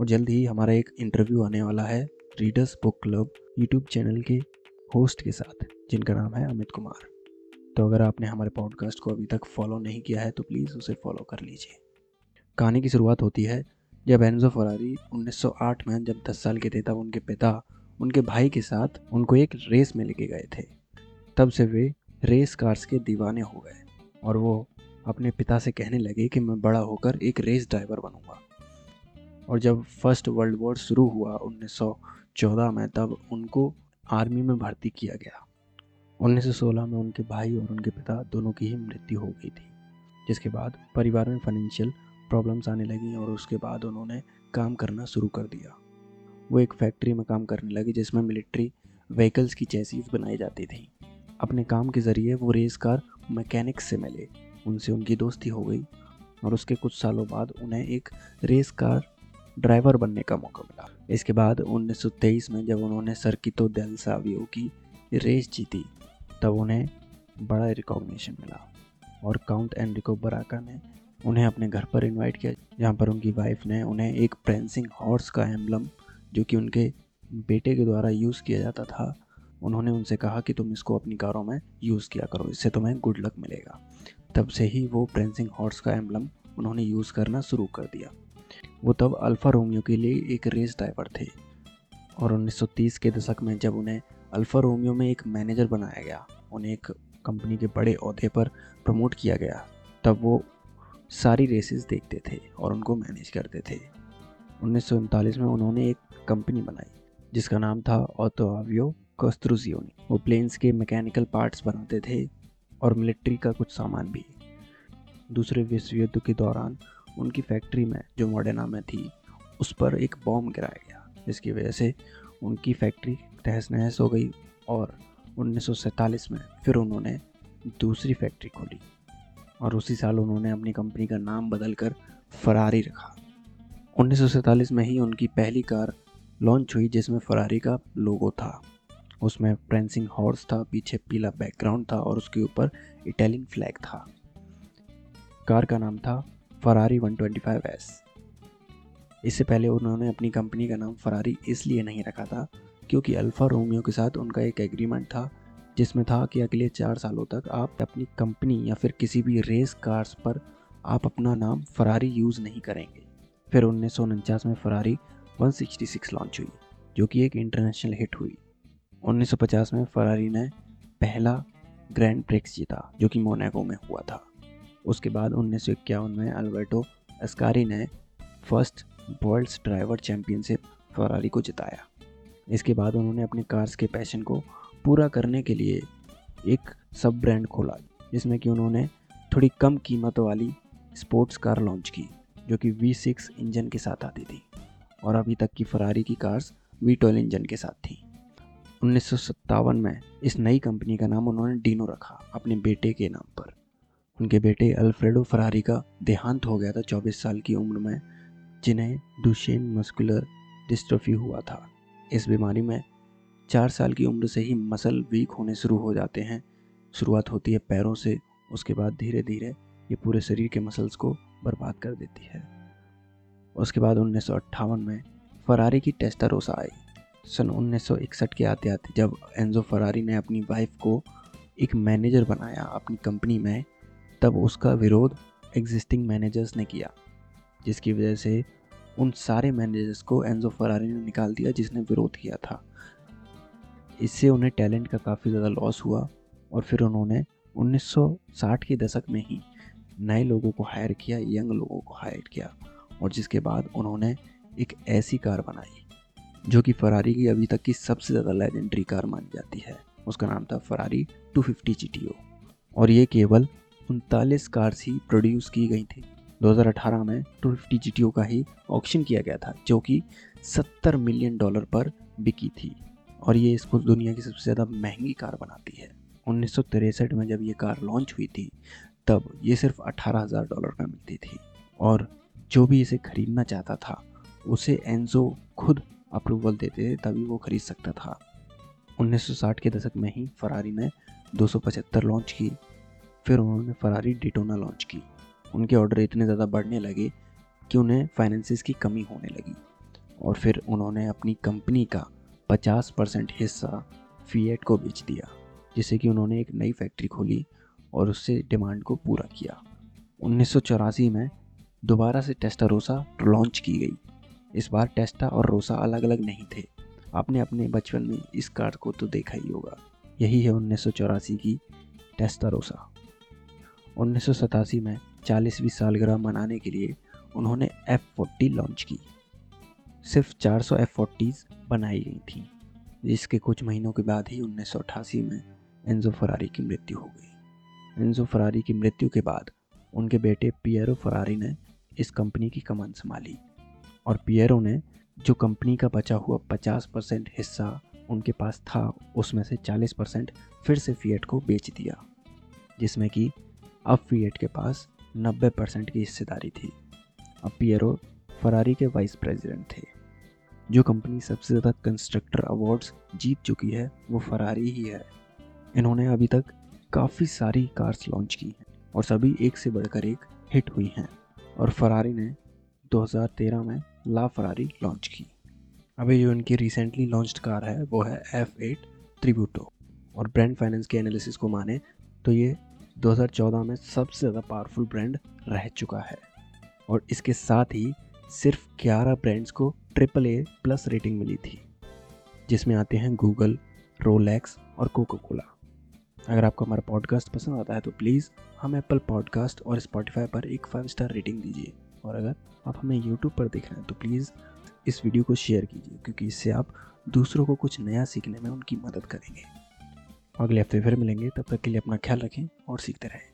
और जल्द ही हमारा एक इंटरव्यू आने वाला है readers book club YouTube channel के होस्ट के साथ, जिनका नाम है अमित कुमार। तो अगर आपने हमारे पॉडकास्ट को अभी तक फॉलो नहीं किया है तो प्लीज़ उसे फॉलो कर लीजिए। कहानी की शुरुआत होती है जब एनजो फरारी 1908 में, जब 10 साल के थे, तब उनके पिता उनके भाई के साथ उनको एक रेस में लेके गए थे। तब से वे रेस कार्स के दीवाने हो गए और वो अपने पिता से कहने लगे कि मैं बड़ा होकर एक रेस ड्राइवर बनूँगा। और जब फ़र्स्ट वर्ल्ड वॉर शुरू हुआ 1914 में, तब उनको आर्मी में भर्ती किया गया। 1916 में उनके भाई और उनके पिता दोनों की ही मृत्यु हो गई थी, जिसके बाद परिवार में फाइनेंशियल प्रॉब्लम्स आने लगी और उसके बाद उन्होंने काम करना शुरू कर दिया। वो एक फैक्ट्री में काम करने लगे, जिसमें मिलिट्री व्हीकल्स की चैसीज बनाई जाती थी। अपने काम के ज़रिए वो रेस कार मैकेनिक्स से मिले। उनसे उनकी दोस्ती हो गई और उसके कुछ सालों बाद उन्हें एक रेस कार ड्राइवर बनने का मौका मिला। इसके बाद 1923 में जब उन्होंने सर्कितो डेल सावियो की रेस जीती, तब उन्हें बड़ा रिकॉग्निशन मिला और काउंट एनरिको बराका ने उन्हें अपने घर पर इनवाइट किया, जहाँ पर उनकी वाइफ ने उन्हें एक प्रेंसिंग हॉर्स का एम्बलम जो कि उनके बेटे के द्वारा यूज़ किया जाता था, उन्होंने उनसे कहा कि तुम इसको अपनी कारों में यूज़ किया करो, इससे तुम्हें गुड लक मिलेगा। तब से ही वो प्रेंसिंग हॉर्स का एम्बलम उन्होंने यूज़ करना शुरू कर दिया। वो तब अल्फ़ा रोमियो के लिए एक रेस ड्राइवर थे और 1930 के दशक में जब उन्हें अल्फ़ा रोमियो में एक मैनेजर बनाया गया, उन्हें एक कंपनी के बड़े अहदे पर प्रमोट किया गया, तब वो सारी रेसेस देखते थे और उनको मैनेज करते थे। उन्नीस सौ उनतालीस में उन्होंने एक कंपनी बनाई, जिसका नाम था ऑटोआवियो कोस्त्रुजियोनी वो प्लेन्स के मैकेनिकल पार्ट्स बनाते थे और मिलिट्री का कुछ सामान भी। दूसरे विश्व युद्ध के दौरान उनकी फैक्ट्री में, जो मॉडर्ना में थी, उस पर एक बॉम्ब गिराया गया, जिसकी वजह से उनकी फैक्ट्री तहस नहस हो गई और उन्नीस सौ सैंतालीस में फिर उन्होंने दूसरी फैक्ट्री खोली और उसी साल उन्होंने अपनी कंपनी का नाम बदल कर फरारी रखा। उन्नीस में ही उनकी पहली कार लॉन्च हुई, जिसमें फरारी का लोगो था। उसमें प्रेंसिंग हॉर्स था, पीछे पीला बैकग्राउंड था और उसके ऊपर इटालियन फ्लैग था। कार का नाम था फरारी 125S इससे पहले उन्होंने अपनी कंपनी का नाम फरारी इसलिए नहीं रखा था, क्योंकि अल्फ़ा रोमियो के साथ उनका एक एग्रीमेंट था, जिसमें था कि अगले चार सालों तक आप अपनी कंपनी या फिर किसी भी रेस कार्स पर आप अपना नाम फरारी यूज़ नहीं करेंगे। फिर उन्नीस सौ उनचास में फरारी 166 लॉन्च हुई, जो कि एक इंटरनेशनल हिट हुई। 1950 में फरारी ने पहला ग्रैंड प्रिक्स जीता, जो कि मोनेगो में हुआ था। उसके बाद उन्नीस सौ इक्यावन में अल्बर्टो अस्कारी ने first worlds driver championship Ferrari को जिताया। इसके बाद उन्होंने अपने कार्स के पैशन को पूरा करने के लिए एक सब ब्रांड खोला, जिसमें कि उन्होंने थोड़ी कम कीमत वाली स्पोर्ट्स कार लॉन्च की, जो कि V6 इंजन के साथ आती थी, और अभी तक की फरारी की कार्स वी ट्वेल्व इंजन के साथ थी। उन्नीस सौ सत्तावन में इस नई कंपनी का नाम उन्होंने डीनो रखा, अपने बेटे के नाम पर। उनके बेटे अल्फ्रेडो फरारी का देहांत हो गया था 24 साल की उम्र में, जिन्हें दुशेन मस्कुलर डिस्ट्रोफी हुआ था। इस बीमारी में चार साल की उम्र से ही मसल वीक होने शुरू हो जाते हैं। शुरुआत होती है पैरों से, उसके बाद धीरे धीरे ये पूरे शरीर के मसल्स को बर्बाद कर देती है। उसके बाद उन्नीस सौ अट्ठावन में फरारी की टेस्टारोसा आई। सन 1961 के आते आते जब एंजो फरारी ने अपनी वाइफ को एक मैनेजर बनाया अपनी कंपनी में तब उसका विरोध एग्जिस्टिंग मैनेजर्स ने किया, जिसकी वजह से उन सारे मैनेजर्स को एनजो फरारी ने निकाल दिया जिसने विरोध किया था। इससे उन्हें टैलेंट का काफ़ी ज़्यादा लॉस हुआ और फिर उन्होंने 1960 के दशक में ही नए लोगों को हायर किया यंग लोगों को हायर किया और जिसके बाद उन्होंने एक ऐसी कार बनाई, जो कि फरारी की अभी तक की सबसे ज़्यादा लेजेंडरी कार मानी जाती है। उसका नाम था फरारी 250 GTO और ये केवल उनतालीस कार्स ही प्रोड्यूस की गई थी। 2018 में 250 GTO का ही ऑक्शन किया गया था, जो कि 70 मिलियन डॉलर पर बिकी थी। और ये इसको दुनिया की सबसे ज़्यादा महँगी कार बनाती है। उन्नीस में जब ये कार लॉन्च हुई थी, तब ये सिर्फ़ अठारह हज़ार डॉलर का मिलती थी। और जो भी इसे खरीदना चाहता था, उसे एनजो खुद अप्रूवल देते थे, तभी वो खरीद सकता था। 1960 के दशक में ही फरारी ने 275 लॉन्च की फिर उन्होंने फरारी डिटोना लॉन्च की। उनके ऑर्डर इतने ज़्यादा बढ़ने लगे कि उन्हें फाइनेंसिस की कमी होने लगी। और फिर उन्होंने अपनी कंपनी का 50 परसेंट हिस्सा फीएट को बेच दिया, जिससे कि उन्होंने एक नई फैक्ट्री खोली और उससे डिमांड को पूरा किया। उन्नीस सौ चौरासी में दोबारा से टेस्टा रोसा लॉन्च की गई। इस बार टेस्टा और रोसा अलग अलग नहीं थे। आपने अपने बचपन में इस कार को तो देखा ही होगा। यही है उन्नीस सौ चौरासी की टेस्टा रोसा उन्नीस सौ सतासी में चालीसवीं सालगिरह मनाने के लिए उन्होंने एफ़ फोर्टी लॉन्च की। सिर्फ़ 400 सौ एफ़ फोर्टीज़ बनाई गई थी, जिसके कुछ महीनों के बाद ही उन्नीस सौ अठासी में एंजो फरारी की मृत्यु हो गई। एंजो फरारी की मृत्यु के बाद उनके बेटे पियरो फरारी ने इस कंपनी की कमान संभाली और पियरो ने जो कंपनी का बचा हुआ 50 परसेंट हिस्सा उनके पास था, उसमें से 40 परसेंट फिर से फिएट को बेच दिया, जिसमें कि अब फिएट के पास 90 परसेंट की हिस्सेदारी थी। अब पियरो फरारी के वाइस प्रेसिडेंट थे। जो कंपनी सबसे ज़्यादा कंस्ट्रक्टर अवार्ड्स जीत चुकी है, वो फरारी ही है। इन्होंने अभी तक काफ़ी सारी कार्स लॉन्च की हैं और सभी एक से बढ़कर एक हिट हुई हैं और फरारी ने 2013 में ला फरारी लॉन्च की। अभी जो इनकी रिसेंटली लॉन्च कार है, वो है एफ़ एट त्रिब्यूटो और ब्रांड फाइनेंस के एनालिसिस को माने तो ये 2014 में सबसे ज़्यादा पावरफुल ब्रांड रह चुका है। और इसके साथ ही सिर्फ़ 11 ब्रांड्स को ट्रिपल ए प्लस रेटिंग मिली थी, जिसमें आते हैं गूगल रोलैक्स और कोको कोला अगर आपको हमारा पॉडकास्ट पसंद आता है तो प्लीज़ हम एप्पल पॉडकास्ट और स्पॉटिफाई पर एक फाइव स्टार रेटिंग दीजिए। और अगर आप हमें यूट्यूब पर देख रहे हैं तो प्लीज़ इस वीडियो को शेयर कीजिए, क्योंकि इससे आप दूसरों को कुछ नया सीखने में उनकी मदद करेंगे। अगले हफ़्ते फिर मिलेंगे तब तक के लिए अपना ख्याल रखें और सीखते रहें।